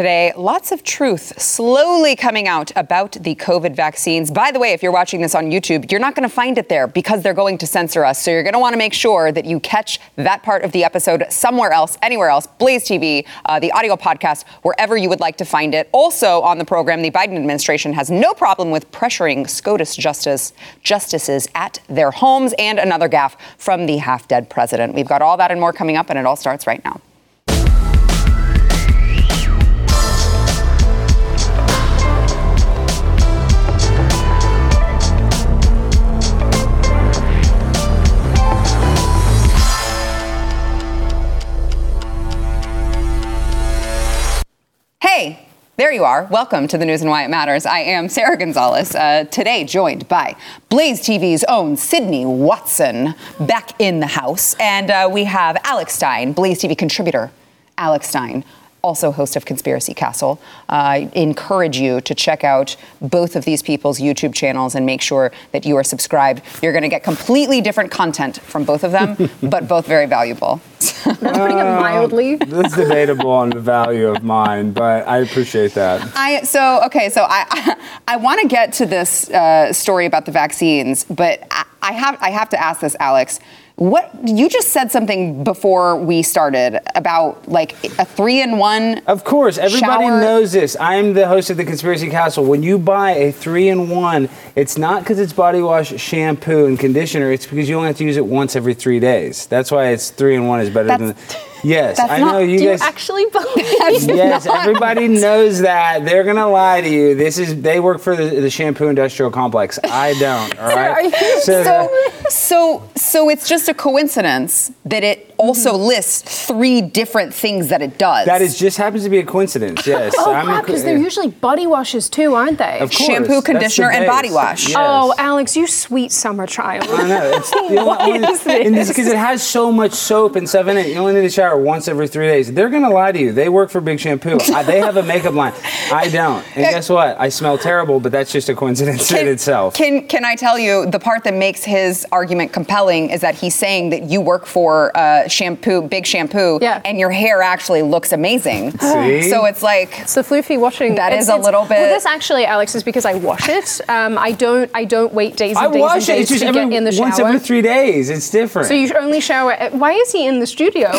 today. Lots of truth slowly coming out about the COVID vaccines. By the way, if you're watching this on YouTube, you're not going to find it there because they're going to censor us. So you're going to want to make sure that you catch that part of the episode somewhere else, anywhere else, Blaze TV, uh, the audio podcast, wherever you would like to find it. Also on the program, the Biden administration has no problem with pressuring SCOTUS justice, justices at their homes and another gaffe from the half dead president. We've got all that and more coming up, and it all starts right now. There you are. Welcome to the news and why it matters. I am Sarah Gonzales, uh, today joined by Blaze TV's own Sydney Watson back in the house. And uh, we have Alex Stein, Blaze TV contributor, Alex Stein, also host of Conspiracy Castle. Uh, I encourage you to check out both of these people's YouTube channels and make sure that you are subscribed. You're going to get completely different content from both of them, but both very valuable. That's putting it mildly. That's debatable on the value of mine, but I appreciate that. I so okay. So I I, I want to get to this uh, story about the vaccines, but I, I have I have to ask this, Alex. What you just said something before we started about like a three in one. Of course, everybody shower. knows this. I'm the host of the Conspiracy Castle. When you buy a three in one, it's not because it's body wash, shampoo, and conditioner. It's because you only have to use it once every three days. That's why it's three in one is better than. That's- Yes, that's I not- know you Do you guys. actually believe? Yes, everybody knows that. They're gonna lie to you. This is they work for the, the shampoo industrial complex. I don't. All right. are you- So so so it's just a coincidence that it also mm-hmm. lists three different things that it does. that is just happens to be a coincidence. Yes. Oh, I'm a crap, co- because they're usually body washes too, aren't they? Of course, Shampoo, conditioner, and body wash. Yes. Oh, Alex, you sweet summer child. I know. It's the What only, is this? because it has so much soap and stuff in it. You only need to shower once every three days. They're gonna lie to you. They work for Big Shampoo. I, they have a makeup line. I don't. And guess what? I smell terrible, but that's just a coincidence in itself. Can can I tell you the part that makes his argument compelling is that he's saying that you work for uh, shampoo, big shampoo, Yeah. and your hair actually looks amazing. See? So it's like It's the floofy washing. That It's- is a little bit- Well, this actually, Alex, is because I wash it. Um, I don't. I don't wait days and I days wash and it. It's just to every, get in the shower. once every three days. It's different. so you should only shower. At, why is he in the studio?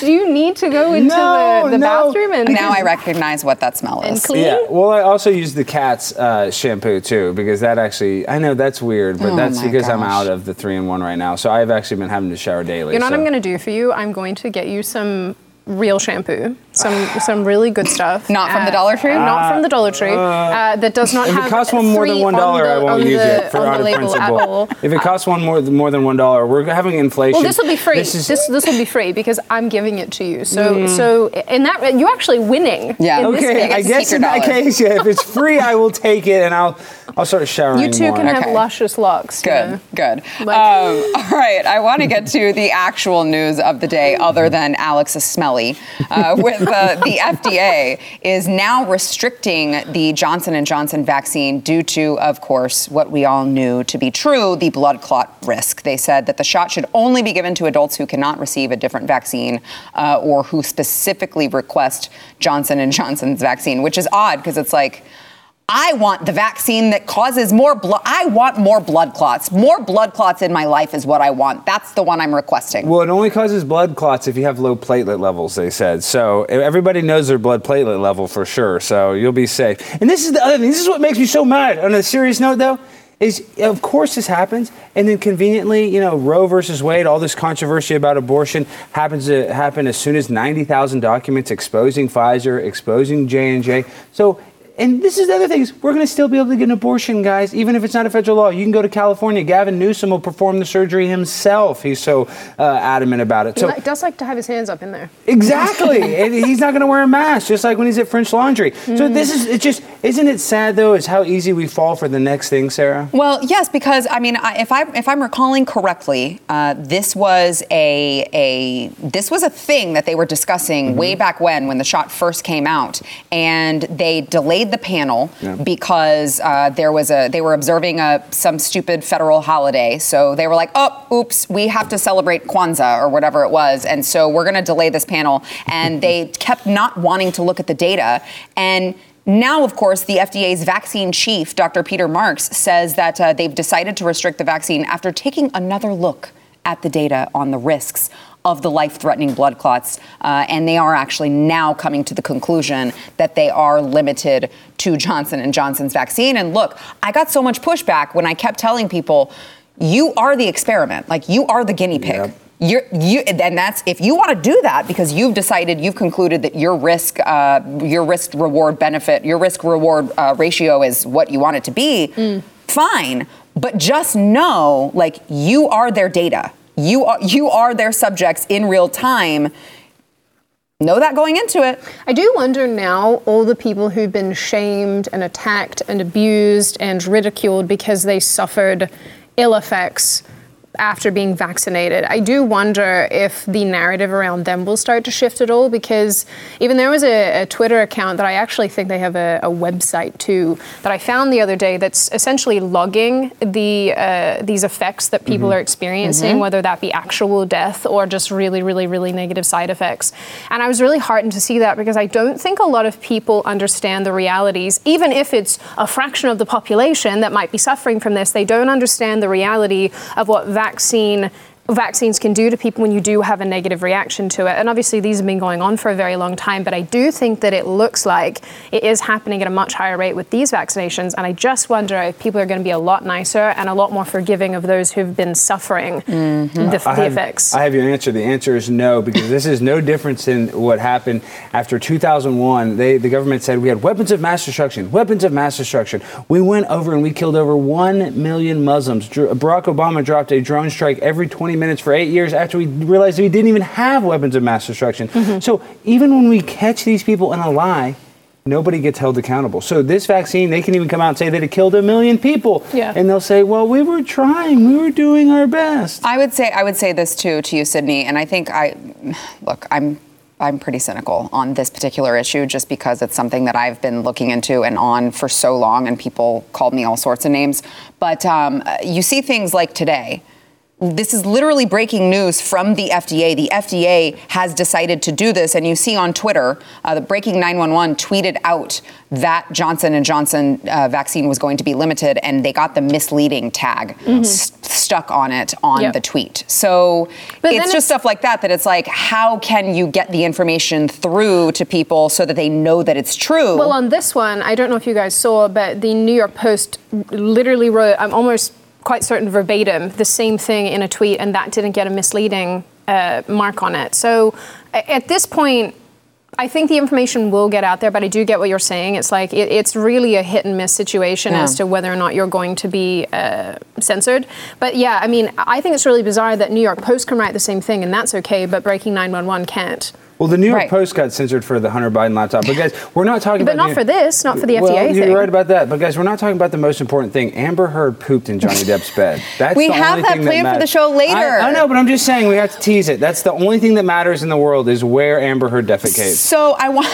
Do you need to go into No, the, the no. bathroom and now I recognize what that smell and is. clean? Yeah. Well, I also use the cat's uh, shampoo too because that actually I know that's weird, but Oh that's my because I'm out of the three in one right now. So I've actually been having to shower daily. You know what I'm going to do for you? I'm going to get you some real shampoo, some some really good stuff. Not from the Uh, Dollar Tree? Not from the Dollar Tree. Uh, that does not If have. it costs one more than one on I won't use the- it for out of principle. If it costs one more more than one dollar, we're having inflation. Well, this will be free. This This is- this, will be free because I'm giving it to you. So so in that you're actually winning. Yeah. in this okay. case. I guess keep your in that case, yeah, if it's free, I will take it and I'll I'll start showering You two more. can have Okay. luscious locks. Good, know. good. Like- um, all right, I want to get to the actual news of the day, other than Alex is smelly. Uh, with uh, the FDA is now restricting the Johnson and Johnson vaccine due to, of course, what we all knew to be true: the blood clot risk. They said that the shot should only be given to adults who cannot receive a different vaccine uh, or who specifically request Johnson and Johnson's vaccine, which is odd because it's like. I want the vaccine that causes more blood. I want more blood clots. More blood clots in my life is what I want. That's the one I'm requesting. Well, it only causes blood clots if you have low platelet levels, they said. So everybody knows their blood platelet level for sure. So you'll be safe. And this is the other thing. This is what makes me so mad. On a serious note, though, is of course this happens, and then conveniently, you know, Roe versus Wade, all this controversy about abortion happens to happen as soon as 90,000 documents exposing Pfizer, exposing J and J. So. And this is the other thing is we're going to still be able to get an abortion, guys, even if it's not a federal law. You can go to California. Gavin Newsom will perform the surgery himself. He's so uh, adamant about it. He So li- does like to have his hands up in there. Exactly. and he's not going to wear a mask, just like when he's at French Laundry. So Mm. this is it's just Isn't it sad though? Is how easy we fall for the next thing, Sarah? Well, yes, because I mean, I, if I if I'm recalling correctly, uh, this was a a this was a thing that they were discussing Mm-hmm. way back when when the shot first came out, and they delayed the panel Yeah. because uh, there was a they were observing a some stupid federal holiday, so they were like, oh, oops, we have to celebrate Kwanzaa or whatever it was, and so we're going to delay this panel, and they kept not wanting to look at the data and. Now, of course, the FDA's vaccine chief, Dr. Peter Marks, says that uh, they've decided to restrict the vaccine after taking another look at the data on the risks of the life-threatening blood clots, uh, and they are actually now coming to the conclusion that they are limited to Johnson and Johnson's vaccine. And look, I got so much pushback when I kept telling people, "You are the experiment. Like you are the guinea pig." Yep. You're, you, and that's if you want to do that because you've decided, you've concluded that your risk, uh, your risk reward benefit, your risk reward uh, ratio is what you want it to be. Fine, but just know, like you are their data. You are you are their subjects in real time. Know that going into it. I do wonder now all the people who've been shamed and attacked and abused and ridiculed because they suffered ill effects after being vaccinated. I do wonder if the narrative around them will start to shift at all because even there was a, a Twitter account that I actually think they have a, a website too that I found the other day that's essentially logging the uh, these effects that people are experiencing, whether that be actual death or just really, really, really negative side effects. And I was really heartened to see that because I don't think a lot of people understand the realities, even if it's a fraction of the population that might be suffering from this, they don't understand the reality of what vaccine vaccine vaccines can do to people when you do have a negative reaction to it. And obviously these have been going on for a very long time, but I do think that it looks like it is happening at a much higher rate with these vaccinations. And I just wonder if people are going to be a lot nicer and a lot more forgiving of those who've been suffering the, the I have, effects. I have your answer. The answer is no, because this is no difference in what happened after 2001. They, the government said we had weapons of mass destruction, weapons of mass destruction. We went over and we killed over 1 million Muslims. Dr- Barack Obama dropped a drone strike every 20 minutes for eight years after we realized we didn't even have weapons of mass destruction. Mm-hmm. So even when we catch these people in a lie, Nobody gets held accountable. So this vaccine, they can even come out and say that it killed a million people, Yeah. and they'll say, "Well, we were trying, we were doing our best." I would say I would say this too to you, Sydney, and I think I look. I'm I'm pretty cynical on this particular issue just because it's something that I've been looking into and on for so long, and people called me all sorts of names. But um, you see things like today. This is literally breaking news from the FDA. The FDA has decided to do this, and you see on Twitter, uh, the Breaking 911 tweeted out that Johnson and Johnson uh, vaccine was going to be limited, and they got the misleading tag s- stuck on it on Yep. the tweet. So But it's just it's- stuff like that that it's like, how can you get the information through to people so that they know that it's true? Well, on this one, I don't know if you guys saw, but the New York Post literally wrote, I'm almost quite certain verbatim, the same thing in a tweet, and that didn't get a misleading uh, mark on it. So at this point, I think the information will get out there, but I do get what you're saying. It's like it, it's really a hit and miss situation Yeah. as to whether or not you're going to be uh, censored. But yeah, I mean, I think it's really bizarre that New York Post can write the same thing, and that's okay, but Breaking 911 can't. Well, the New York Right. Post got censored for the Hunter Biden laptop. But guys, we're not talking But about not the- for this, not for the well, FDA you're thing. right about that. But guys, we're not talking about the most important thing. Amber Heard pooped in Johnny Depp's bed. That's the thing. We have that planned for the show later. I, I know, but I'm just saying we have to tease it. That's the only thing that matters in the world is where Amber Heard defecates. So I want,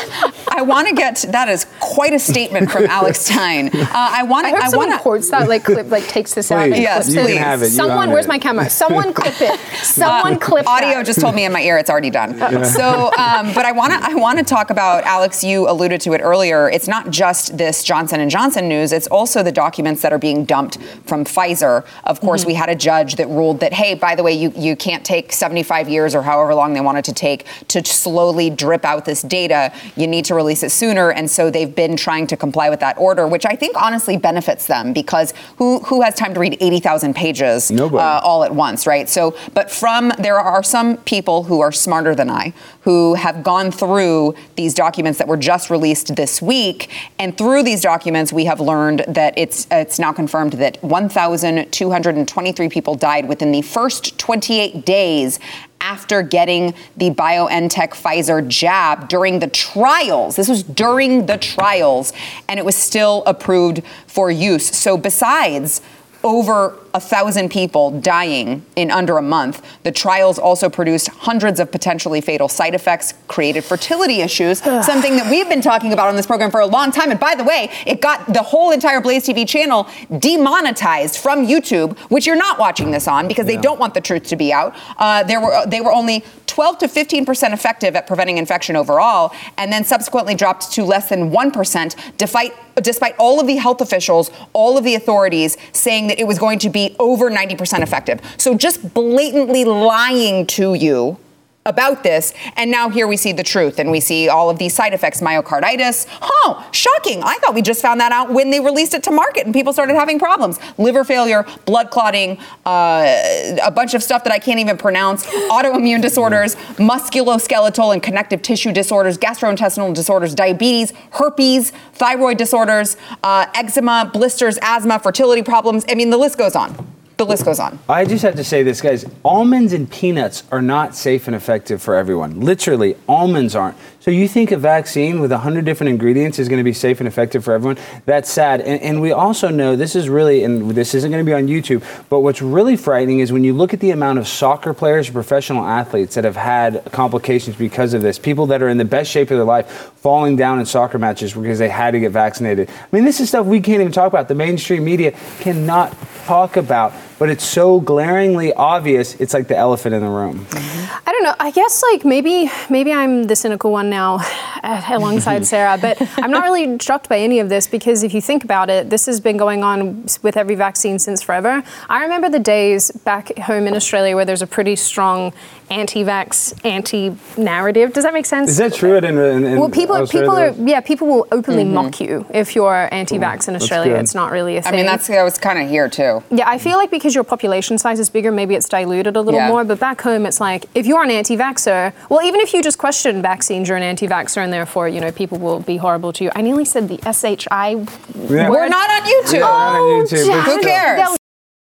I want to get. That is quite a statement from Alex Stein. Uh, I want I to. hope I someone want to. quote that, like clip, like takes this out. Please, and Yes, clips you it. can have it, Someone, own where's it. my camera? Someone clip it. Someone clip Audio that. just told me in my ear it's already done. So, um, but I want to I want to talk about Alex. You alluded to it earlier. It's not just this Johnson and Johnson news. It's also the documents that are being dumped from Pfizer. Of course, we had a judge that ruled that hey, by the way, you you can't take 75 years or however long they wanted to take to slowly drip out this data. You need to release it sooner, and so they've been trying to comply with that order, which I think honestly benefits them because who who has time to read 80,000 pages uh, all at once, right? So, but from there are some people who are smarter than I who have gone through these documents that were just released this week, and through these documents, we have learned that it's it's now confirmed that 1,223 people died within the first 28 days after getting the BioNTech Pfizer jab during the trials. This was during the trials, and it was still approved for use. So, besides over a thousand people dying in under a month. The trials also produced hundreds of potentially fatal side effects, created fertility issues, something that we've been talking about on this program for a long time. And by the way, it got the whole entire Blaze TV channel demonetized from YouTube, which you're not watching this on because they don't want the truth to be out. Uh, there were they were only 12 to 15 percent effective at preventing infection overall, and then subsequently dropped to less than one percent, despite despite all of the health officials, all of the authorities saying that it was going to be over 90% effective. So just blatantly lying to you about this, and now here we see the truth, and we see all of these side effects, myocarditis. Oh, shocking! I thought we just found that out when they released it to market, and people started having problems: liver failure, blood clotting, uh, a bunch of stuff that I can't even pronounce, autoimmune disorders, musculoskeletal and connective tissue disorders, gastrointestinal disorders, diabetes, herpes, thyroid disorders, uh, eczema, blisters, asthma, fertility problems. I mean, the list goes on. The list goes on. I just have to say this, guys. Almonds and peanuts are not safe and effective for everyone. Literally, almonds aren't. So you think a vaccine with 100 different ingredients is going to be safe and effective for everyone? That's sad. And, and we also know this is really, and this isn't going to be on YouTube, but what's really frightening is when you look at the amount of soccer players professional athletes that have had complications because of this, people that are in the best shape of their life falling down in soccer matches because they had to get vaccinated. I mean, this is stuff we can't even talk about. The mainstream media cannot talk about, but it's so glaringly obvious. It's like the elephant in the room. Mm-hmm. I don't know. I guess like maybe maybe I'm the cynical one now alongside Sarah, but I'm not really shocked by any of this because if you think about it, this has been going on with every vaccine since forever. I remember the days back home in Australia where there's a pretty strong anti-vax, anti-narrative. Does that make sense? Is that true? in, in, in well, people Australia? people are yeah people will openly mm-hmm. mock you if you're anti-vax mm, in Australia. It's not really a I thing. I mean, that's that was kind of here too. Yeah, I feel like because your population size is bigger, maybe it's diluted a little Yeah. more. But back home, it's like if you're an anti-vaxer, well, even if you just question vaccines, you're an anti-vaxer, and therefore, you know, people will be horrible to you. I nearly said the SHI. Yeah. word. We're not on YouTube. Oh, yeah, not on YouTube. Who cares?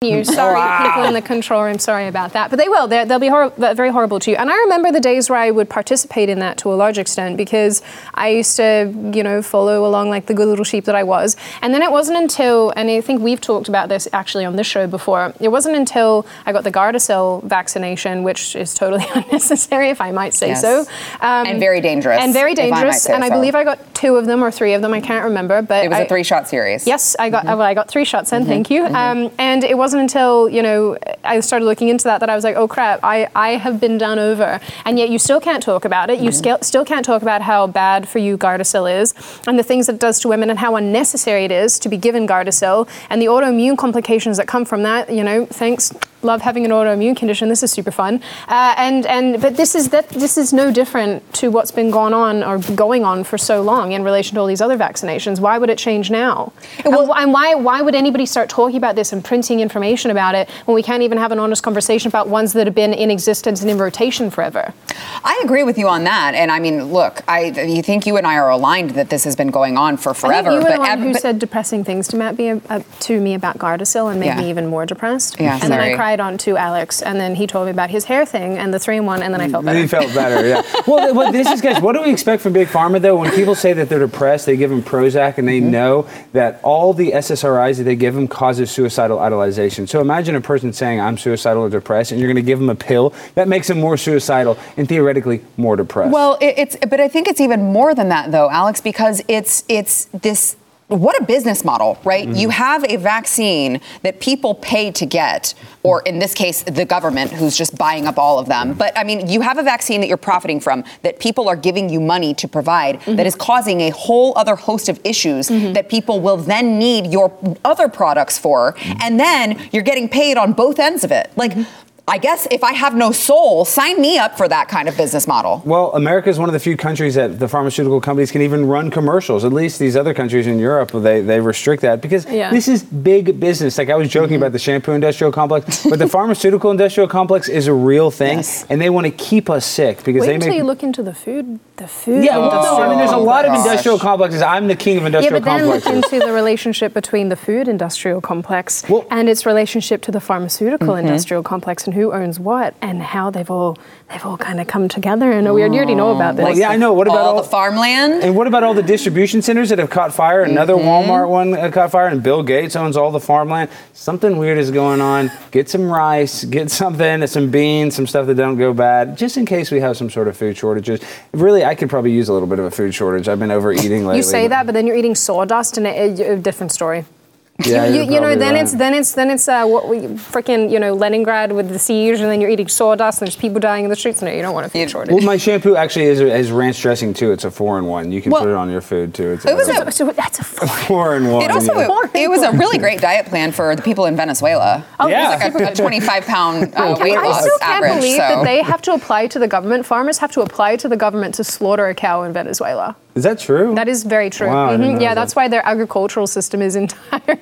You. Sorry, people in the control room. Sorry about that. But they will. They're, they'll be hor- very horrible to you. And I remember the days where I would participate in that to a large extent because I used to, you know, follow along like the good little sheep that I was. And then it wasn't until, and I think we've talked about this actually on this show before, it wasn't until I got the Gardasil vaccination, which is totally unnecessary, if I might say Yes. so. Um, And very dangerous, And very I dangerous. say And I so. believe I got two of them or three of them. I can't remember. But It was I- a three-shot series. Yes, I got. Mm-hmm. Well, I got three shots in. Thank you. Um, and it wasn't until you know I started looking into that that I was like, oh crap, I, I have been done over. And yet you still can't talk about it. You Mm-hmm. still still can't talk about how bad for you Gardasil is and the things it does to women and how unnecessary it is to be given Gardasil and the autoimmune complications that come from that. You know, thanks. Love having an autoimmune condition. This is super fun. Uh, and and but this is that this is no different to what's been going on or going on for so long in relation to all these other vaccinations. Why would it change now? and, and why why would anybody start talking about this and printing information about it when we can't even have an honest conversation about ones that have been in existence and in rotation forever? I agree with you on that. And I mean, look, I you think you and I are aligned that this has been going on for forever. I think you were but the one ev- who but- said depressing things to, Matt, be, uh, to me about Gardasil and made Yeah. me even more depressed. Yeah, and then I cried on to Alex, and then he told me about his hair thing and the three in one, and then I felt better. he felt better, yeah. well, well, this is, guys, what do we expect from Big Pharma, though? When people say that they're depressed, they give them Prozac, and they Mm-hmm. know that all the SSRIs that they give them causes suicidal idolization. So imagine a person saying, I'm suicidal or depressed, and you're going to give them a pill that makes them more suicidal and theoretically more depressed. Well, it, it's but I think it's even more than that though, Alex, because it's it's this what a business model, right? You mm-hmm. have a vaccine that people pay to get, or in this case, the government who's just buying up all of them. Mm-hmm. But I mean, you have a vaccine that you're profiting from that people are giving you money to provide that mm-hmm. is causing a whole other host of issues that people will then need your other products for. And then you're getting paid on both ends of it. Like, I guess if I have no soul, sign me up for that kind of business model. Well, America is one of the few countries that the pharmaceutical companies can even run commercials. At least these other countries in Europe, they, they restrict that because Yeah. this is big business. Like I was joking Mm-hmm. about the shampoo industrial complex, but the pharmaceutical industrial complex is a real thing, Yes. and they want to keep us sick because Wait they until make. you look into the food the food Yeah, well, no, I mean, there's a lot of industrial complexes. I'm the king of industrial complexes. Yeah, industrial but then look complexes. into the relationship between the food industrial complex Well- and its relationship to the pharmaceutical Mm-hmm. industrial complex and who owns what and how they've all they've all kind of come together in a weird. You already know about this. Well, yeah, I know. What about all, all the farmland? And what about all the distribution centers that have caught fire? Another Mm-hmm. Walmart one uh, caught fire, and Bill Gates owns all the farmland. Something weird is going on. Get some rice, get something, some beans, some stuff that don't go bad, just in case we have some sort of food shortages. Really, I could probably use a little bit of a food shortage. I've been overeating lately. You say that, but then you're eating sawdust, and it- a different story. Yeah, you, you're know, probably then right. it's then it's then it's uh, what we freaking you know Leningrad with the siege, and then you're eating sawdust, and there's people dying in the streets. No, you don't want a food You- shortage. Well, my shampoo actually is, is ranch dressing too. It's a foreign one. You can Well, put it on your food too. It's it was a, a- so that's a foreign. foreign one. It also yeah. it was a really great diet plan for the people in Venezuela. Oh, Yeah. It's like a, a 25 pound uh, weight I loss still can't average. believe so. that they have to apply to the government. Farmers have to apply to the government to slaughter a cow in Venezuela. Is that true? That is very true. Wow, I didn't Mhm. Yeah, that. that's why their agricultural system is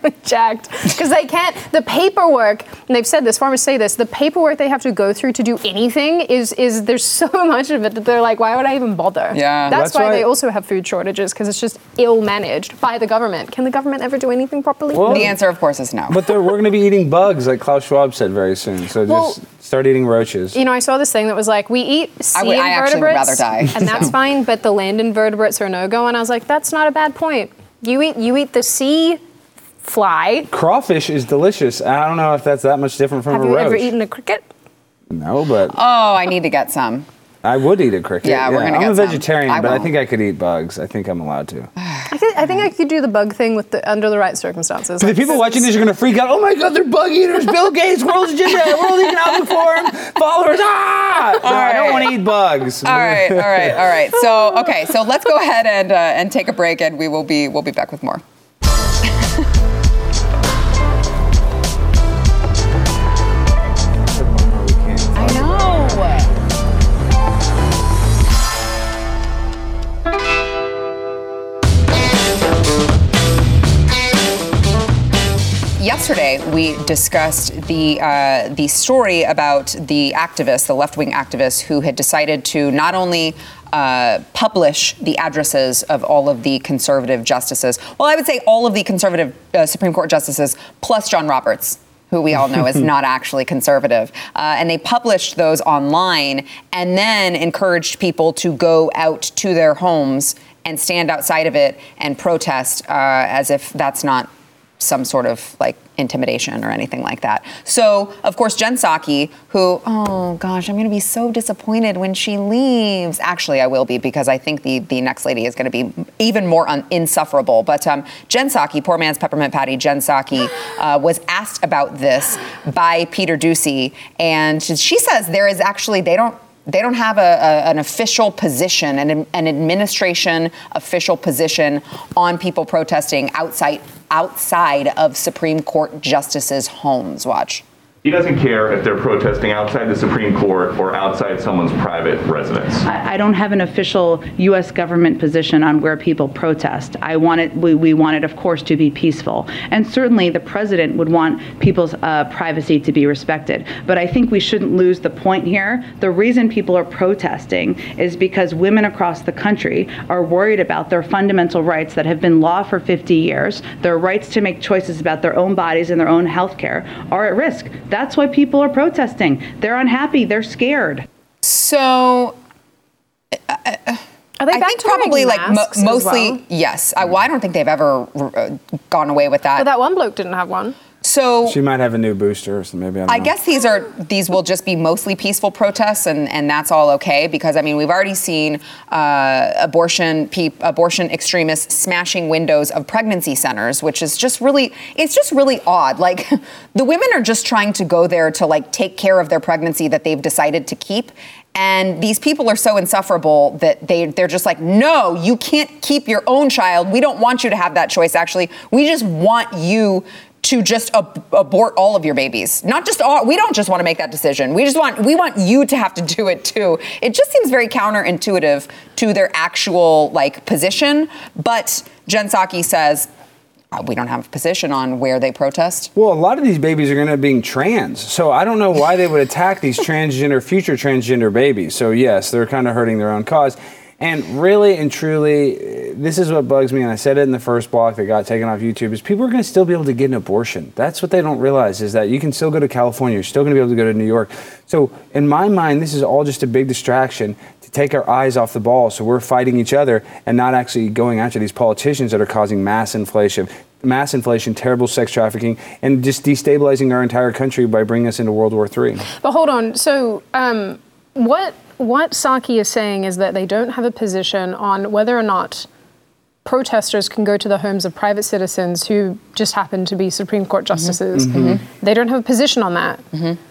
entirely jacked because they can't. The paperwork, and they've said this. Farmers say this. The paperwork they have to go through to do anything is is there's so much of it that they're like, why would I even bother? Yeah. that's, That's why why- they also have food shortages because it's just ill managed by the government. Can the government ever do anything properly? Well, the answer, of course, is no. But they're, we're going to be eating bugs, like Klaus Schwab said very soon. So Well- just start eating roaches. You know, I saw this thing that was like, we eat sea I would- I actually would invertebrates, rather die, and that's so. fine, but the land invertebrates are no go. And I was like, that's not a bad point. You eat, you eat the sea fly. Crawfish is delicious. I don't know if that's that much different from Have a roach. Have you ever eaten a cricket? No, but oh, I need to get some. I would eat a cricket. Yeah, we're gonna I'm get a some. vegetarian, I but I won't. think I could eat bugs. I think I'm allowed to. I, could, I think I could do the bug thing with the under the right circumstances. the Like, people watching this are going to freak out. Oh my God, they're bug eaters. Bill Gates, World Agenda, World Economic Forum, followers. Ah! No, I don't want to eat bugs. All right, all right, all right. So, okay, so let's go ahead and uh, and take a break, and we will be we'll be back with more. Yesterday, we discussed the uh, the story about the activists, the left wing activists, who had decided to not only uh, publish the addresses of all of the conservative justices. Well, I would say all of the conservative uh, Supreme Court justices, plus John Roberts, who we all know is not actually conservative. Uh, and they published those online and then encouraged people to go out to their homes and stand outside of it and protest uh, as if that's not some sort of like intimidation or anything like that. So, of course, Jen Psaki, who, oh gosh, I'm going to be so disappointed when she leaves. Actually, I will be because I think the, the next lady is going to be even more un- insufferable. But um, Jen Psaki, poor man's peppermint patty, Jen Psaki, uh, was asked about this by Peter Doocy. And she says there is actually, they don't they don't have a, a- an official position, an, an administration official position on people protesting outside outside of Supreme Court justices' homes. Watch. He doesn't care if they're protesting outside the Supreme Court or outside someone's private residence. I I don't have an official U.S. government position on where people protest. I want it, we, we want it, of course, to be peaceful. And certainly the president would want people's uh, privacy to be respected. But I think we shouldn't lose the point here. The reason people are protesting is because women across the country are worried about their fundamental rights that have been law for 50 years. Their rights to make choices about their own bodies and their own health care are at risk. That's why people are protesting. They're unhappy, they're scared. So Are they I back think to wearing probably like mo- masks as mostly well? yes. I, well, I don't think they've ever uh, gone away with that. But that one bloke didn't have one. So She might have a new booster, so maybe I don't I guess these are these will just be mostly peaceful protests, and, and that's all okay because I mean we've already seen uh, abortion peop, abortion extremists smashing windows of pregnancy centers, which is just really it's just really odd. Like the women are just trying to go there to like take care of their pregnancy that they've decided to keep. And these people are so insufferable that they, they're just like, no, you can't keep your own child. We don't want you to have that choice, actually. We just want you to just ab- abort all of your babies. Not just all, we don't just want to make that decision. We just want, we want you to have to do it too. It just seems very counterintuitive to their actual like position. But Jen Psaki says, uh, we don't have a position on where they protest. Well, a lot of these babies are going to be being trans, so I don't know why they would attack these transgender, future transgender babies. So yes, they're kind of hurting their own cause. And really and truly, this is what bugs me, and I said it in the first block that got taken off YouTube, is people are going to still be able to get an abortion. That's what they don't realize, is that you can still go to California, you're still going to be able to go to New York. So in my mind, this is all just a big distraction to take our eyes off the ball. So we're fighting each other and not actually going after these politicians that are causing mass inflation, mass inflation, terrible sex trafficking, and just destabilizing our entire country by bringing us into World War III. But hold on. So, um, what what Psaki is saying is that they don't have a position on whether or not protesters can go to the homes of private citizens who just happen to be Supreme Court justices. Mm-hmm. Mm-hmm. They don't have a position on that. Mm-hmm.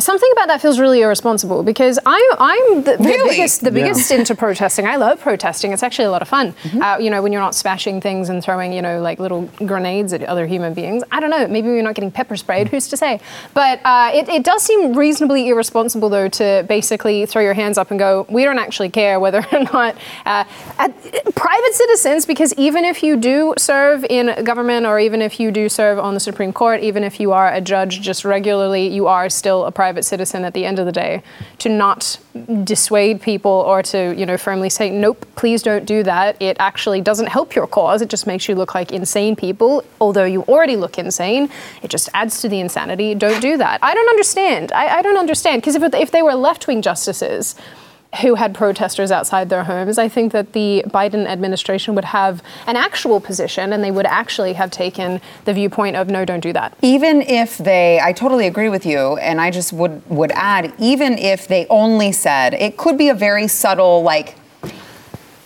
Something about that feels really irresponsible because I, I'm the, the Really? biggest, the biggest into protesting. I love protesting. It's actually a lot of fun. Uh, you know, when you're not smashing things and throwing, you know, like little grenades at other human beings. I don't know. Maybe you're not getting pepper sprayed. Who's to say? But uh, it, it does seem reasonably irresponsible, though, to basically throw your hands up and go, we don't actually care whether or not uh, at, private citizens, because even if you do serve in government or even if you do serve on the Supreme Court, even if you are a judge just regularly, you are still a private citizen at the end of the day. To not dissuade people or to, you know, firmly say, nope, please don't do that. It actually doesn't help your cause. It just makes you look like insane people, although you already look insane. It just adds to the insanity. Don't do that. I don't understand. I, I don't understand. Because if, if they were left wing justices, who had protesters outside their homes, I think that the Biden administration would have an actual position and they would actually have taken the viewpoint of no, don't do that. even if they i totally agree with you and i just would would add even if they only said it could be a very subtle like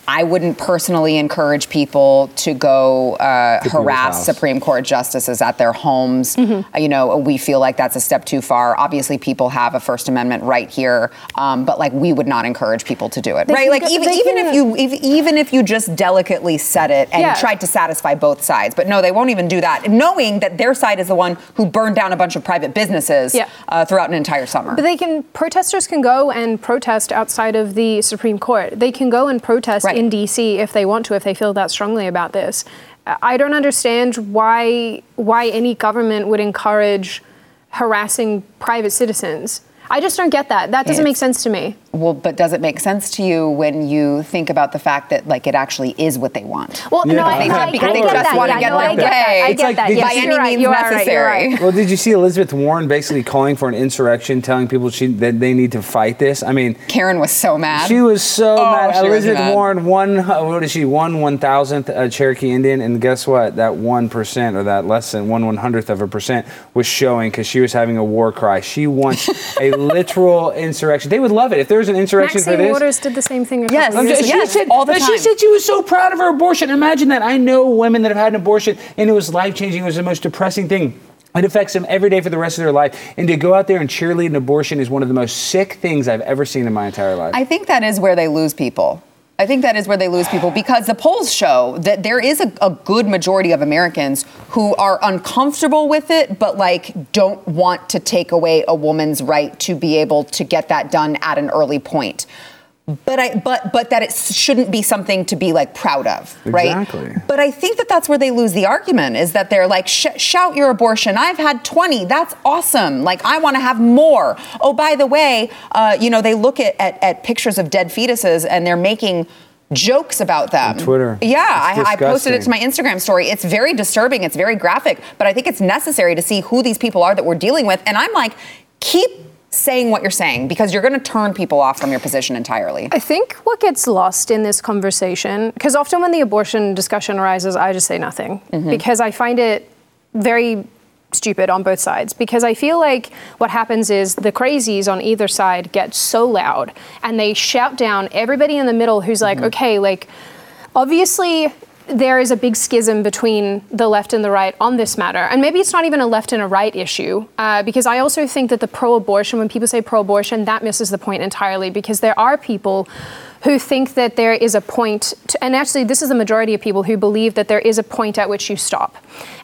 I wouldn't personally encourage people to go uh, harass house. Supreme Court justices at their homes. Uh, You know, we feel like that's a step too far. Obviously, people have a First Amendment right here, um, but like we would not encourage people to do it, right? Like go- even even can- if you if, even if you just delicately said it and Yeah. tried to satisfy both sides, but no, they won't even do that, knowing that their side is the one who burned down a bunch of private businesses Yeah. uh, throughout an entire summer. But they can protesters can go and protest outside of the Supreme Court. They can go and protest Right. In DC if they want to, if they feel that strongly about this. I don't understand why why any government would encourage harassing private citizens. I just don't get that. That doesn't make sense to me. Well, but does it make sense to you when you think about the fact that like it actually is what they want? Well, no, I, They- I, I, because I they get just that. wanna get no, their I get that. way. I get like, that. Yes, By any right. means You are right. You're necessary. right. Well, did you see Elizabeth Warren basically calling for an insurrection, telling people she, that they need to fight this? I mean, Karen was so mad. She was so Oh, mad. she was Elizabeth mad. Warren won. uh, What is she? One one thousandth uh, Cherokee Indian, and guess what? That one percent or that less than one one hundredth of a percent was showing because she was having a war cry. She wants a literal insurrection. They would love it if there was an insurrection for Maxine this. Waters did the same thing. Yes. I'm just- ago. Yes, she said, all the time. She said she was so proud of her abortion. Imagine that. I know women that have had an abortion, and it was life changing. It was the most depressing thing. It affects them every day for the rest of their life. And to go out there and cheerlead an abortion is one of the most sick things I've ever seen in my entire life. I think that is where they lose people. I think that is where they lose people because the polls show that there is a, a good majority of Americans who are uncomfortable with it, but like don't want to take away a woman's right to be able to get that done at an early point. But I, but but that it shouldn't be something to be like proud of, right? Exactly. But I think that that's where they lose the argument is that they're like, Sh- shout your abortion. I've had 20. That's awesome. Like, I want to have more. Oh, by the way, uh, you know, they look at, at, at pictures of dead fetuses and they're making jokes about them. On Twitter. Yeah, I, I posted it to my Instagram story. It's very disturbing. It's very graphic, but I think it's necessary to see who these people are that we're dealing with. And I'm like, keep saying what you're saying because you're going to turn people off from your position entirely. I think what gets lost in this conversation, because often when the abortion discussion arises, I just say nothing mm-hmm. because I find it very stupid on both sides. Because I feel like what happens is the crazies on either side get so loud and they shout down everybody in the middle who's like, mm-hmm. okay, like, obviously there is a big schism between the left and the right on this matter. And maybe it's not even a left and a right issue, uh, because I also think that the pro abortion, when people say pro abortion, that misses the point entirely, because there are people who think that there is a point, to, and actually, this is the majority of people who believe that there is a point at which you stop.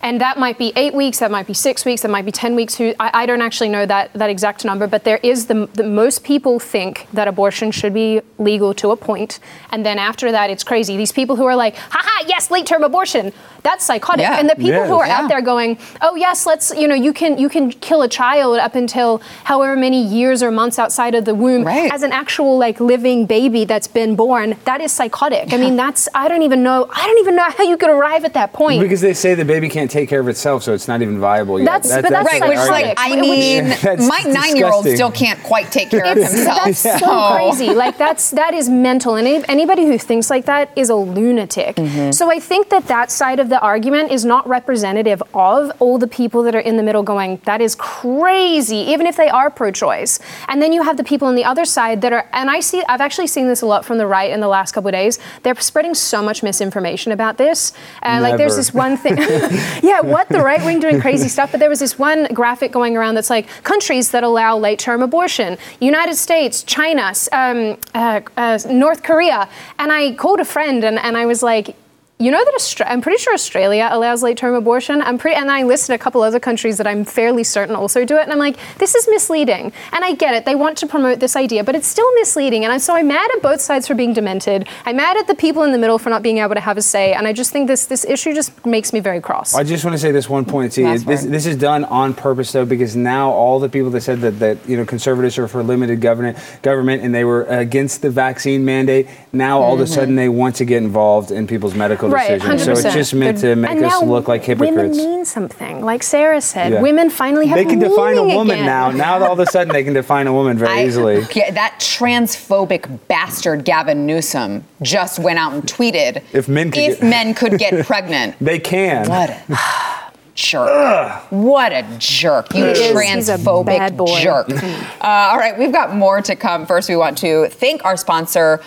And that might be eight weeks, that might be six weeks, that might be 10 weeks. Who, I, I don't actually know that, that exact number, but there is the, the most people think that abortion should be legal to a point, and then after that, it's crazy. These people who are like, haha, yes, late term abortion, that's psychotic. Yeah. And the people who are Yeah. out there going, oh yes, let's, you know, you can you can kill a child up until however many years or months outside of the womb Right. as an actual like living baby that's been born, that is psychotic. I mean, that's I don't even know. I don't even know how you could arrive at that point. Because they say the baby can't take care of itself, so it's not even viable yet. That's- but that's Right, the which is like. I mean, my nine-year-old still can't quite take care of It's- himself. That's so crazy. Like that's that is mental, and any- anybody who thinks like that is a lunatic. Mm-hmm. So I think that that side of the argument is not representative of all the people that are in the middle going, "That is crazy," even if they are pro-choice. And then you have the people on the other side that are, and I see, I've actually seen this a lot from the right in the last couple of days. They're spreading so much misinformation about this. Uh, like there's this one thing, yeah, what the right wing doing crazy stuff. But there was this one graphic going around that's like countries that allow late-term abortion: United States, China, um, uh, uh, North Korea. And I called a friend and, and I was like. You know that Austra- I'm pretty sure Australia allows late-term abortion. I'm pretty, and I listed a couple other countries that I'm fairly certain also do it. And I'm like, this is misleading. And I get it; they want to promote this idea, but it's still misleading. And I'm, so I'm mad at both sides for being demented. I'm mad at the people in the middle for not being able to have a say. And I just think this this issue just makes me very cross. I just want to say this one point. Last this, this is done on purpose, though, because now all the people that said that, that you know conservatives are for limited government, government, and they were against the vaccine mandate. Now all of a mm-hmm. sudden they want to get involved in people's medical Mm-hmm. Right, decisions. 100%. So it's just meant to make and us look like hypocrites. Women hypocrites. mean something, like Sarah said. Yeah. Women finally have they can define a woman again. now. Now all of a sudden they can define a woman very I- easily. yeah, that transphobic bastard Gavin Newsom just went out and tweeted If men could if get- men could get pregnant. They can. What a jerk. What a jerk. You He is. He's a transphobic bad boy. jerk. Uh, all right, we've got more to come. First, we want to thank our sponsor,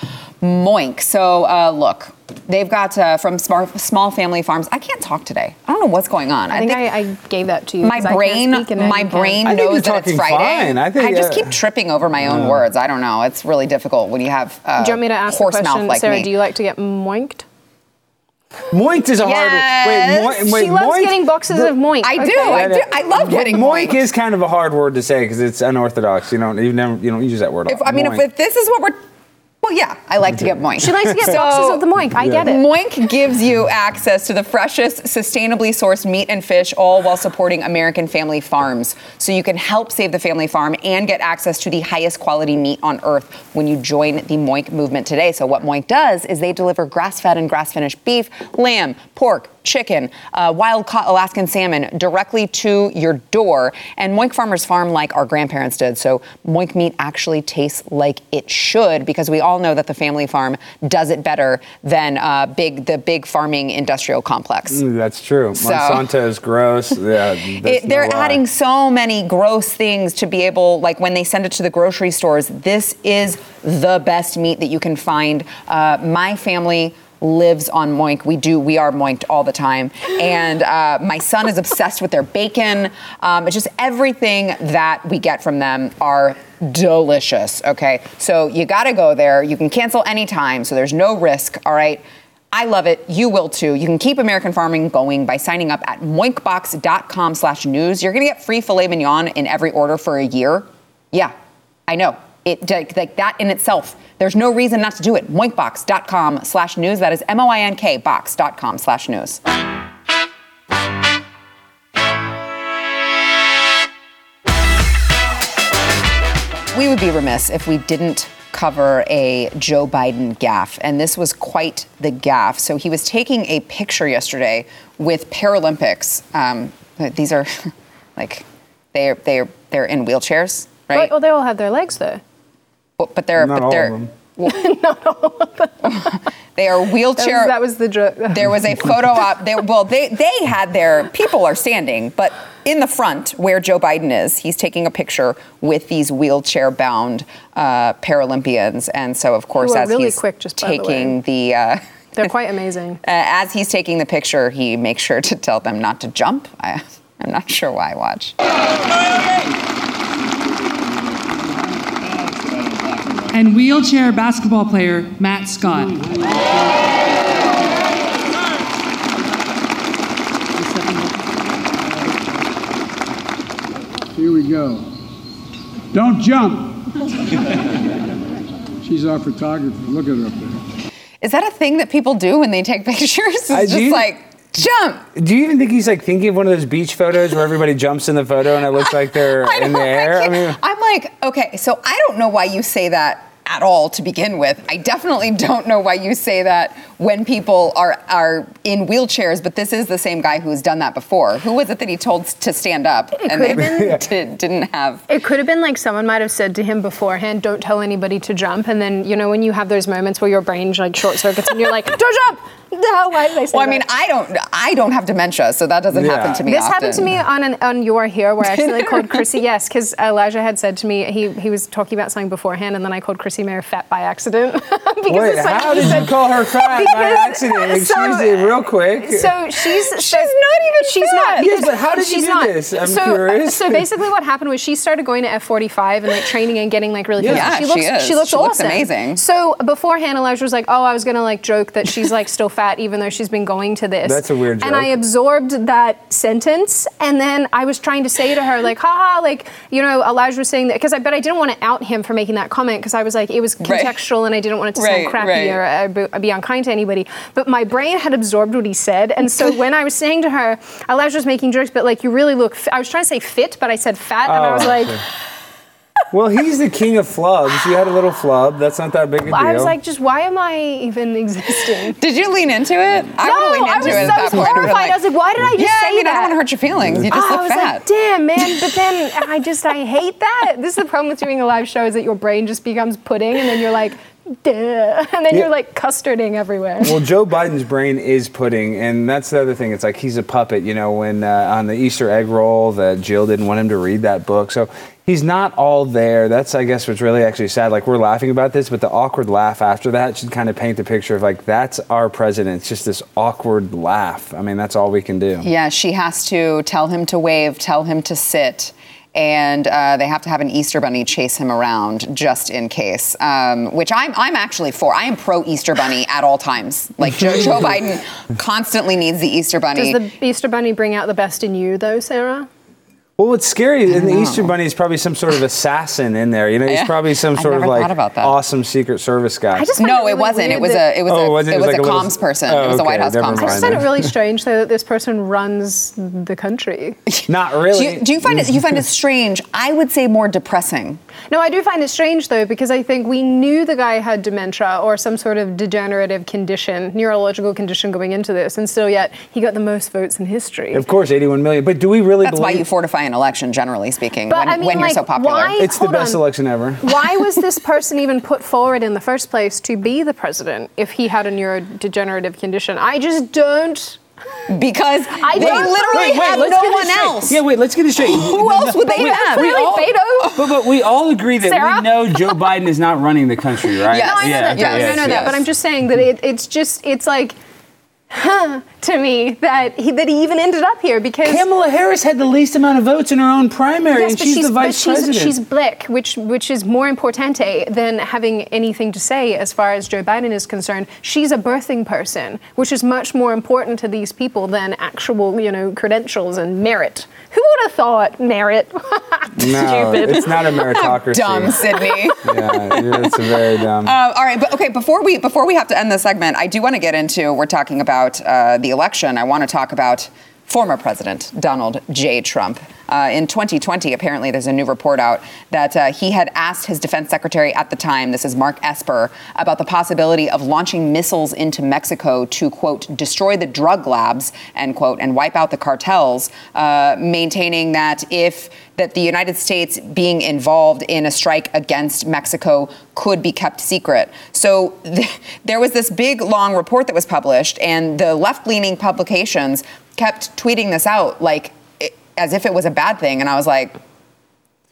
Moink. So, uh, look, they've got uh, from small, small family farms. I can't talk today. I don't know what's going on. I think I, I gave that to you. my 'cause brain, speak and then my you can. brain knows that it's Friday. fine. I think, just uh, keep tripping over my own words. I don't know. It's really difficult when you have uh, Do you want me to ask the horse question, mouth like Sarah? me. Do you like to get moinked? Moinked is a hard word. Wait, mo- wait, she loves moink- getting boxes of moink. I do. Okay. I do. I love getting Moink moink. is kind of a hard word to say because it's unorthodox. You don't you never you don't use that word. If, I mean, if, if this is what we're, well, yeah, I like to get moink. She likes to get So- boxes of the moink. I get it. Moink gives you access to the freshest, sustainably sourced meat and fish, all while supporting American family farms. So you can help save the family farm and get access to the highest quality meat on earth when you join the Moink movement today. So what Moink does is they deliver grass-fed and grass-finished beef, lamb, pork, chicken, uh, wild caught Alaskan salmon directly to your door. And Moink farmers farm like our grandparents did. So Moink meat actually tastes like it should because we all know that the family farm does it better than uh, big the big farming industrial complex. Mm, That's true. Monsanto is gross. Yeah, It, they're lie. adding so many gross things to be able, like when they send it to the grocery stores, this is the best meat that you can find. Uh, my family lives on moink. We do, we are moinked all the time. And uh, my son is obsessed with their bacon. Um, it's just everything that we get from them are delicious, okay? So you gotta go there. You can cancel anytime, so there's no risk, all right? I love it. You will too. You can keep American farming going by signing up at moinkbox.com slash news. You're going to get free filet mignon in every order for a year. Yeah, I know. It like, that in itself. There's no reason not to do it. Moinkbox.com slash news. That is M-O-I-N-K box.com slash news. We would be remiss if we didn't cover a Joe Biden gaffe, and this was quite the gaffe. So he was taking a picture yesterday with Paralympics. Um, these are like they're they're they're in wheelchairs, right? Well, they all have their legs though. Well, but they're Not but all they're of them. they are That wheelchair. was, that was the joke. there was a photo op. They, well, they they had their people are standing, but in the front where Joe Biden is, he's taking a picture with these wheelchair-bound uh, Paralympians, and so of course, as really he's quick, just by the taking the. uh, They're quite amazing. uh, as he's taking the picture, he makes sure to tell them not to jump. I, I'm not sure why. Watch. And wheelchair basketball player Matt Scott. Here we go. Don't jump. She's our photographer. Look at her up there. Is that a thing that people do when they take pictures? It's I just do. like jump. Do you even think he's like thinking of one of those beach photos where everybody jumps in the photo and it looks like they're in the know, I air? I mean, I'm like, okay, so I don't know why you say that at all to begin with. I definitely don't know why you say that when people are are in wheelchairs, but this is the same guy who's done that before. Who was it that he told to stand up It and could they have did, didn't have? It could have been like someone might have said to him beforehand, "Don't tell anybody to jump." And then you know when you have those moments where your brain like short circuits and you're like, "Don't jump!" No, why did I say Well, I that? mean, I don't I don't have dementia, so that doesn't Yeah. happen to me. This often. happened to me on an, on your here where I actually called Chrissie. Yes, because Elijah had said to me he he was talking about something beforehand, and then I called Chrissie Mayr fat by accident. because Wait, it's like how did said- you call her fat by Because- accident? Excuse so- me, real quick. So she's she's not even she's fat. not Yes, but how did she do not. this? I'm so, curious. So basically, what happened was she started going to F45 and like training and getting like really. Yeah. fit. Yeah, she looks she is. she looks She looks awesome. amazing. So beforehand, Elijah was like, "Oh, I was gonna like joke that she's like still fat even though she's been going to this." That's a weird Joke. And. I absorbed that sentence, and then I was trying to say to her like, "Haha," like you know, Elijah was saying that because I but I didn't want to out him for making that comment because I was like it was Right. contextual and I didn't want it to Right, sound crappy right. or uh, be- be unkind to anybody. But my brain had absorbed what he said, and so when I was saying to her, Elijah was making jokes, but like you really look. F-. I was trying to say fit, but I said fat, and I Oh, was like, okay. Well, he's the king of flubs. You had a little flub. That's not that big a deal. I was like, just why am I even existing? Did you lean into it? I no, would've leaned I was it at so that point. I'd been horrified. I was like, why did I just yeah, say I mean, that? I don't want to hurt your feelings. You just oh, I look was fat. like, damn, man. But then I just, I hate that. This is the problem with doing a live show is that your brain just becomes pudding and then you're like, duh. And then Yeah. you're like custarding everywhere. Well, Joe Biden's brain is pudding, and that's the other thing. It's like he's a puppet. You know, when uh, on the Easter egg roll, that Jill didn't want him to read that book, so he's not all there. That's, I guess, what's really actually sad. Like we're laughing about this, but the awkward laugh after that should kind of paint the picture of like that's our president. It's just this awkward laugh. I mean, that's all we can do. Yeah, she has to tell him to wave, tell him to sit, and uh, they have to have an Easter bunny chase him around just in case. Um, which I'm, I'm actually for. I am pro Easter bunny at all times. Like Joe, Joe Biden constantly needs the Easter bunny. Does the Easter Bunny bring out the best in you, though, Sara? Well, what's scary in the know. Easter Bunny is probably some sort of assassin in there. You know, he's Yeah. probably some sort of like thought about that. awesome Secret Service guy. I just find no, really it wasn't. It was a it was Oh, a it? it It was was a like a little- comms person. Oh, it was a White House never comms I just find it really strange though that this person runs the country. not Do really. you, do you find it? You find it strange? I would say more depressing. No, I do find it strange though because I think we knew the guy had dementia or some sort of degenerative condition, neurological condition going into this, and still yet he got the most votes in history. Of course, 81 million. But do we really believe That's why believe you fortify an election, generally speaking, But when, I mean, when you're so popular. why- it's the best on. election ever? Why was this person even put forward in the first place to be the president if he had a neurodegenerative condition? I just don't. Because I they don't- literally Wait, wait, have no one else. Yeah, wait, let's get it straight. Who else would they Wait, have? we Really, all- Beto? But, but we all agree that Sara? we know Joe Biden is not running the country, right? Yes. No, I know yeah, that. okay, Yeah, yes, I know yes. that. But I'm just saying that it, it's just it's like, huh, to me that he that he even ended up here because. Kamala Harris had the least amount of votes in her own primary, Yes, and she's, she's, the but vice she's, president. she's black, which which is more importante than having anything to say as far as Joe Biden is concerned. She's a birthing person, which is much more important to these people than actual, you know, credentials and merit. Who would have thought merit? no, Stupid. it's not a meritocracy. Dumb, Sydney. Yeah, it's very dumb. Uh, all right, but okay. Before we before we have to end the segment, I do want to get into. We're talking about uh, the election. I want to talk about former President Donald J. Trump. Uh, in 2020, apparently, there's a new report out that uh, he had asked his defense secretary at the time, this is Mark Esper, about the possibility of launching missiles into Mexico to quote destroy the drug labs end quote and wipe out the cartels, uh, maintaining that if that the United States being involved in a strike against Mexico could be kept secret. So th- there was this big long report that was published, and the left-leaning publications kept tweeting this out like it, as if it was a bad thing, and I was like.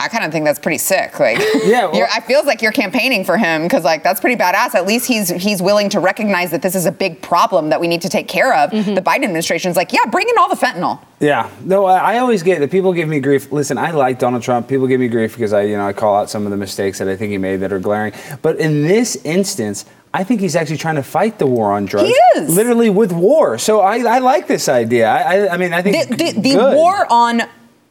I kind of think that's pretty sick. Like, Yeah, well- I feels like you're campaigning for him because, like, that's pretty badass. At least he's he's willing to recognize that this is a big problem that we need to take care of. Mm-hmm. The Biden administration's like, yeah, bring in all the fentanyl. Yeah, no, I, I always get that people give me grief. Listen, I like Donald Trump. People give me grief because I, you know, I call out some of the mistakes that I think he made that are glaring. But in this instance, I think he's actually trying to fight the war on drugs. He is. literally with war. So I, I like this idea. I, I, I mean, I think the, the, the war on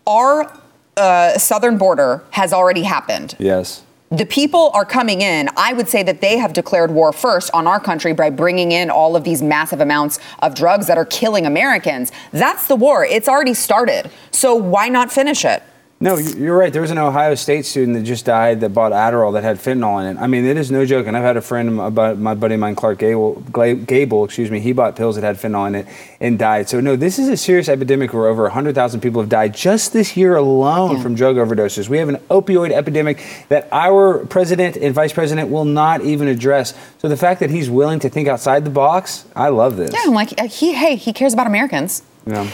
our uh, southern border has already happened. Yes. The people are coming in. I would say that they have declared war first on our country by bringing in all of these massive amounts of drugs that are killing Americans. That's the war. It's already started. So why not finish it? No, you- you're right. There was an Ohio State student that just died that bought Adderall that had fentanyl in it. I mean, it is no joke. And I've had a friend, about my buddy of mine, Clark Gable, Gable, excuse me, he bought pills that had fentanyl in it and died. So no, this is a serious epidemic where over 100,000 people have died just this year alone from drug overdoses. We have an opioid epidemic that our president and vice president will not even address. So the fact that he's willing to think outside the box, I love this. Yeah, I'm like, uh, he, hey, he cares about Americans. You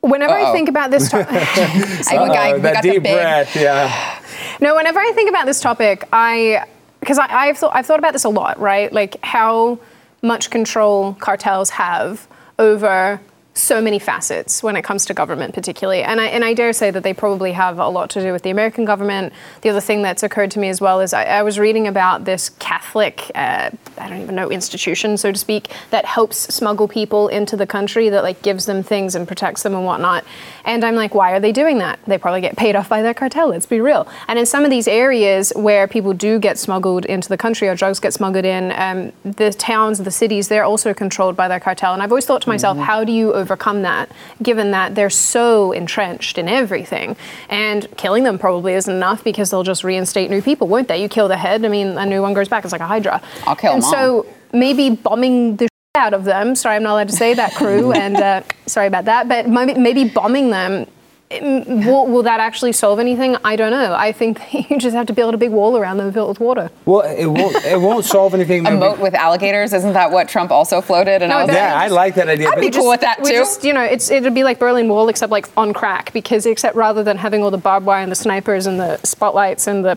Whenever I Uh-oh. think about this topic, I, we that deep big- breath, yeah. no, whenever I think about this topic, I because I've thought I've thought about this a lot, right? Like how much control cartels have over so many facets when it comes to government, particularly. And I, and I dare say that they probably have a lot to do with the American government. The other thing that's occurred to me as well is I, I was reading about this Catholic, uh, I don't even know, institution, so to speak, that helps smuggle people into the country, that like gives them things and protects them and whatnot. And I'm like, why are they doing that? They probably get paid off by their cartel, let's be real. And in some of these areas where people do get smuggled into the country or drugs get smuggled in, um, the towns, the cities, they're also controlled by their cartel. And I've always thought to myself, how do you overcome that, given that they're so entrenched in everything? And killing them probably isn't enough because they'll just reinstate new people, won't they? You kill the head, I mean, a new one grows back. It's like a hydra. I'll kill And 'em so maybe bombing the out of them. Sorry, I'm not allowed to say that crew, and uh, sorry about that. But maybe, maybe bombing them. Mm, Will, will that actually solve anything? I don't know. I think you just have to build a big wall around them filled with water. Well, it won't. It won't solve anything. A moat with alligators, isn't that what Trump also floated? And No, I was but- like, Yeah, I like that idea. I'd be cool with that We too. just, you know, it's it'd be like Berlin Wall except like on crack because except rather than having all the barbed wire and the snipers and the spotlights and the,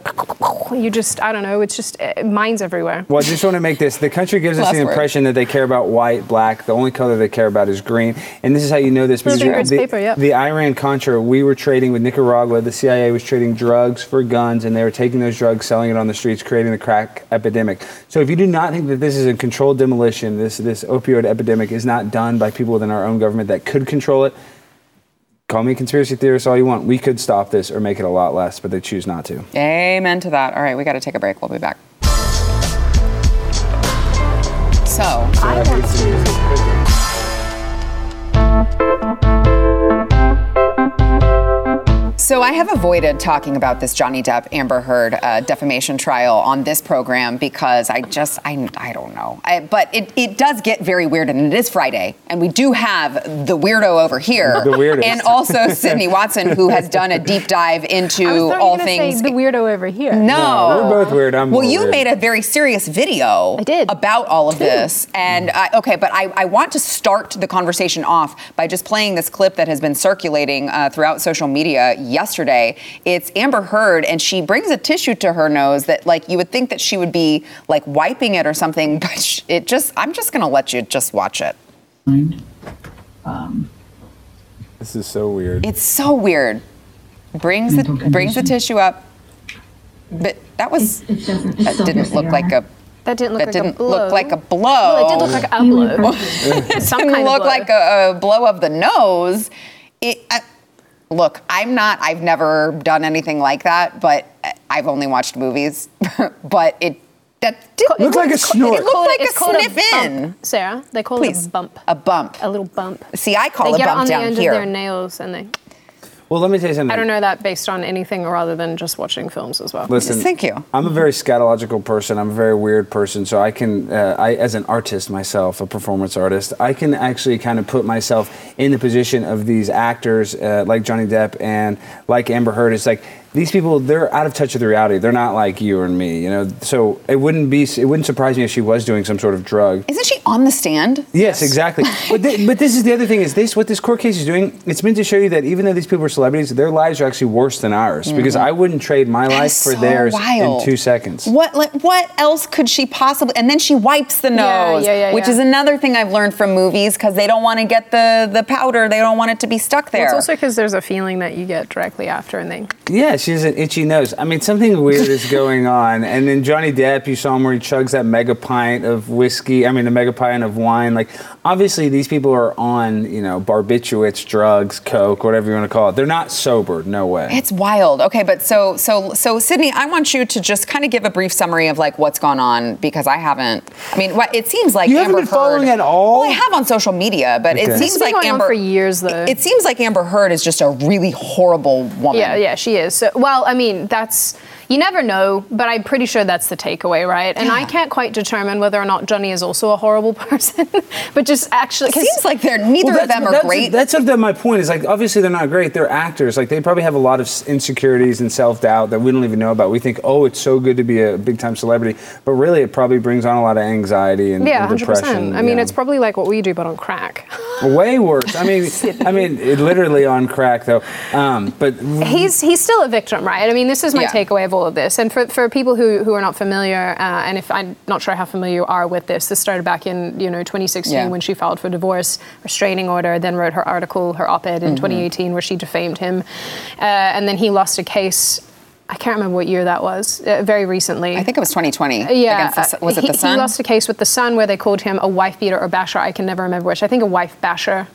you just I don't know. It's just uh, mines everywhere. Well, I just want to make this. The country gives us Last the word. impression that they care about white, black. The only color they care about is green. And this is how you know this because the, paper, yep. the Iran Contra, we were trading with Nicaragua. The CIA was trading drugs for guns, and they were taking those drugs, selling it on the streets, creating the crack epidemic. So if you do not think that this is a controlled demolition, this this opioid epidemic is not done by people within our own government that could control it. Call me a conspiracy theorist all you want. We could stop this or make it a lot less, but they choose not to. Amen to that. All right, we got to take a break. We'll be back. So, So I have avoided talking about this Johnny Depp Amber Heard uh, defamation trial on this program because I just I, I don't know. I, but it, it does get very weird and it is Friday and we do have the weirdo over here The weirdest. and also Sydney Watson who has done a deep dive into I was all things. say the weirdo over here. no, we're both weird. I'm well, you weird. made a very serious video. I did. about all of this, and I, okay, but I, I want to start the conversation off by just playing this clip that has been circulating uh, throughout social media yesterday. It's Amber Heard, and she brings a tissue to her nose that, like, you would think that she would be like wiping it or something, but it just, I'm just gonna let you just watch it. This is so weird. It's so weird. Brings the brings the tissue up, but that was It doesn't. that didn't look like a That didn't look that like didn't a look like a blow. Well, it did look like a blow. it didn't kind of look blow. like a, a blow of the nose. It, I, look, I'm not. I've never done anything like that, but I've only watched movies. but it that did Looked like a snort. It looked like it's a called sniff bump, in. Sara, they call Please, it a bump. A bump. A little bump. See, I call they a get it bump on the end here. of their nails and they. Well, let me tell you something. I don't know that based on anything rather than just watching films as well. Listen, Thank you. I'm a very scatological person. I'm a very weird person. So I can, uh, I as an artist myself, a performance artist, I can actually kind of put myself in the position of these actors uh, like Johnny Depp and like Amber Heard. It's like these people, they're out of touch with the reality. They're not like you and me, you know. So it wouldn't be, it wouldn't surprise me if she was doing some sort of drug. Isn't she on the stand? Yes, exactly. but, thi- but this is the other thing: is this what this court case is doing? It's meant to show you that even though these people are celebrities, their lives are actually worse than ours. Mm-hmm. Because I wouldn't trade my life for so theirs wild. in two seconds. What like, what else could she possibly? And then she wipes the nose, yeah, yeah, which yeah. is another thing I've learned from movies because they don't want to get the the powder. They don't want it to be stuck Well, there. it's also because there's a feeling that you get directly after, and they. Yeah, she has an itchy nose. I mean, something weird is going on. And then Johnny Depp, you saw him where he chugs that mega pint of whiskey. I mean, a mega pint of wine. Like, obviously, these people are on, you know, barbiturates, drugs, coke, whatever you want to call it. They're not sober. No way. It's wild. Okay, but so so so Sydney, I want you to just kind of give a brief summary of like what's gone on because I haven't. I mean, what it seems like You haven't Amber been following at all? Well, I have on social media, but Okay. it seems like going on Amber for years, though. It seems like Amber Heard is just a really horrible woman. Yeah, yeah, she is. So, well, I mean, that's you never know, but I'm pretty sure that's the takeaway, right? And I can't quite determine whether or not Johnny is also a horrible person, but just actually, It 'cause- seems like they're neither Well, of them are that's, great. That's sort of my point. Is like obviously they're not great. They're actors. Like they probably have a lot of insecurities and self doubt that we don't even know about. We think, oh, it's so good to be a big time celebrity, but really it probably brings on a lot of anxiety and, yeah, and hundred depression. percent. I mean, yeah. it's probably like what we do, but on crack. way worse. I mean, I mean, it literally on crack though. Um, but he's he's still a victim, right? I mean, this is my Yeah. takeaway of all of this. And for, for people who, who are not familiar, uh, and if I'm not sure how familiar you are with this, this started back in you know 2016 Yeah. when she filed for divorce, restraining order, then wrote her article, her op-ed Mm-hmm. in 2018 where she defamed him, uh, and then he lost a case. I can't remember what year that was. Uh, very recently. I think it was 2020. Yeah, the, was it he, the Sun? He lost a case with the Sun where they called him a wife beater or basher. I can never remember which. I think a wife basher.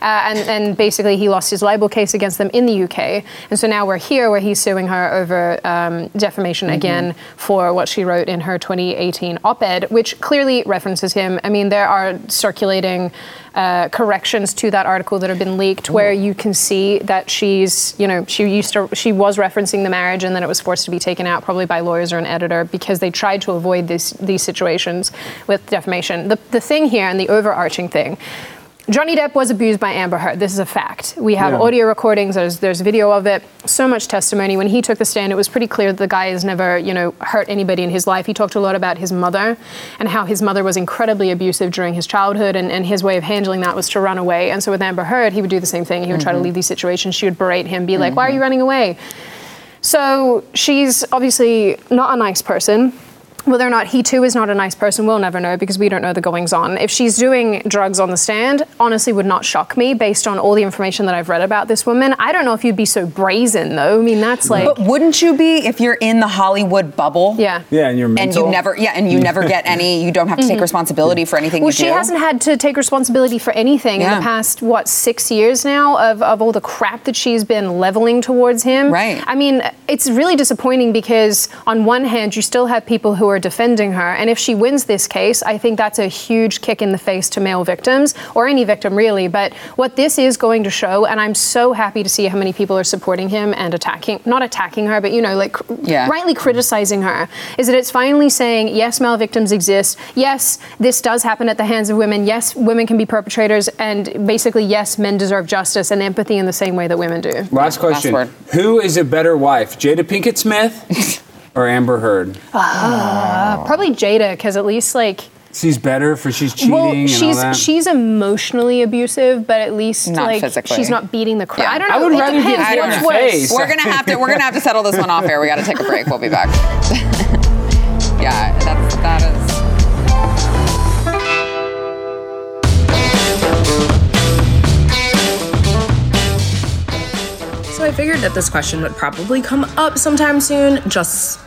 Uh, and, and basically, he lost his libel case against them in the UK. And so now we're here where he's suing her over um, defamation Mm-hmm. again for what she wrote in her 2018 op ed, which clearly references him. I mean, there are circulating uh, corrections to that article that have been leaked where you can see that she's, you know, she used to, she was referencing the marriage and then it was forced to be taken out probably by lawyers or an editor because they tried to avoid this, these situations with defamation. The, the thing here and the overarching thing Johnny Depp was abused by Amber Heard. This is a fact. We have Yeah. audio recordings. There's there's video of it. So much testimony. When he took the stand, it was pretty clear that the guy has never, you know, hurt anybody in his life. He talked a lot about his mother and how his mother was incredibly abusive during his childhood, and, and his way of handling that was to run away. And so with Amber Heard, he would do the same thing. He would try to mm-hmm. leave these situations. She would berate him, be like, "Why are mm-hmm. you running away?" So she's obviously not a nice person. Whether or not he too is not a nice person, we'll never know because we don't know the goings on. If she's doing drugs on the stand, honestly would not shock me based on all the information that I've read about this woman. I don't know if you'd be so brazen though. I mean, that's like, but wouldn't you be if you're in the Hollywood bubble? yeah. yeah, and you're And you never, yeah, and you never get any. You don't have to take responsibility for anything Mm-hmm. Well, you she do. hasn't had to take responsibility for anything in the past, what, six years now of, of all the crap that she's been leveling towards him. Right. I mean, it's really disappointing because, on one hand, you still have people who are defending her. And if she wins this case, I think that's a huge kick in the face to male victims, or any victim really. But what this is going to show, and I'm so happy to see how many people are supporting him and attacking, not attacking her, but, you know, like Yeah. rightly criticizing her, is that it's finally saying, yes, male victims exist. Yes, this does happen at the hands of women. Yes, women can be perpetrators. And basically, yes, men deserve justice and empathy in the same way that women do. Last question: word. Who is a better wife, Jada Pinkett Smith or Amber Heard? Ah, probably Jada, because at least, like, She's better for she's cheating well, and all she's that. she's emotionally abusive, but at least Not like physically. she's not beating the crap. Yeah. I don't know. I would it rather get depends. hit in What's the worse? face. We're gonna have to. We're gonna have to settle this one off air. We got to take a break. We'll be back. yeah, that's that is. So I figured that this question would probably come up sometime soon just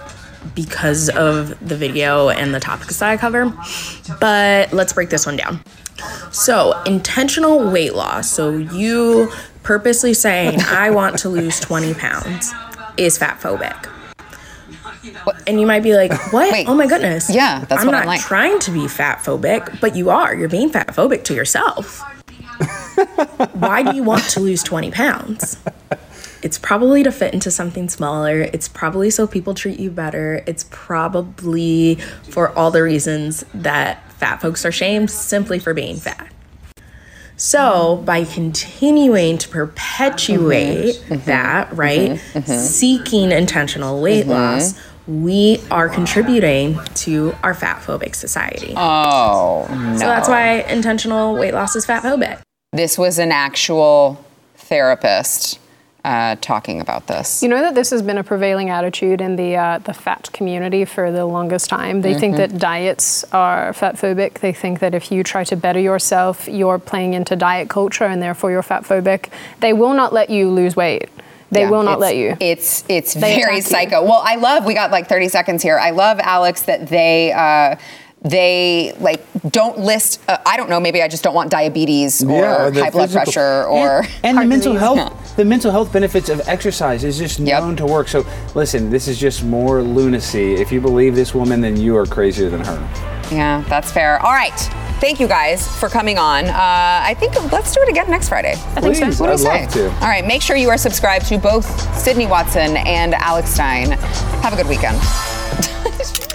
because of the video and the topics that I cover. But let's break this one down. So, intentional weight loss. So, you purposely saying, I want to lose 20 pounds is fat phobic. And you might be like, what? Wait. oh my goodness. Yeah, that's I'm what not I'm like. trying to be fat phobic, but you are. You're being fat phobic to yourself. Why do you want to lose 20 pounds? It's probably to fit into something smaller. It's probably so people treat you better. It's probably for all the reasons that fat folks are shamed simply for being fat. So, by continuing to perpetuate mm-hmm. Mm-hmm. that, mm-hmm. right, seeking intentional weight loss, we are contributing to our fat phobic society. Oh no. So that's why intentional weight loss is fat phobic. This was an actual therapist uh, talking about this. You know that this has been a prevailing attitude in the uh, the fat community for the longest time. They think Mm-hmm. that diets are fat phobic. They think that if you try to better yourself, you're playing into diet culture and therefore you're fat phobic. They will not let you lose weight. They Yeah, will not let you. It's it's They very psycho. Well, I love. We got like 30 seconds here. I love Alex that they. Uh, they like don't list. Uh, I don't know. Maybe I just don't want diabetes or Yeah, the high blood physical- pressure or and, and the heart mental disease. health Yeah. the mental health benefits of exercise is just Yep. known to work so listen this is just more lunacy if you believe this woman then you are crazier than her Yeah, that's fair. All right. Thank you guys for coming on. Uh, I think let's do it again next Friday. I think so. Please, What do you I'd say? love to. All right. Make sure you are subscribed to both Sydney Watson and Alex Stein. Have a good weekend.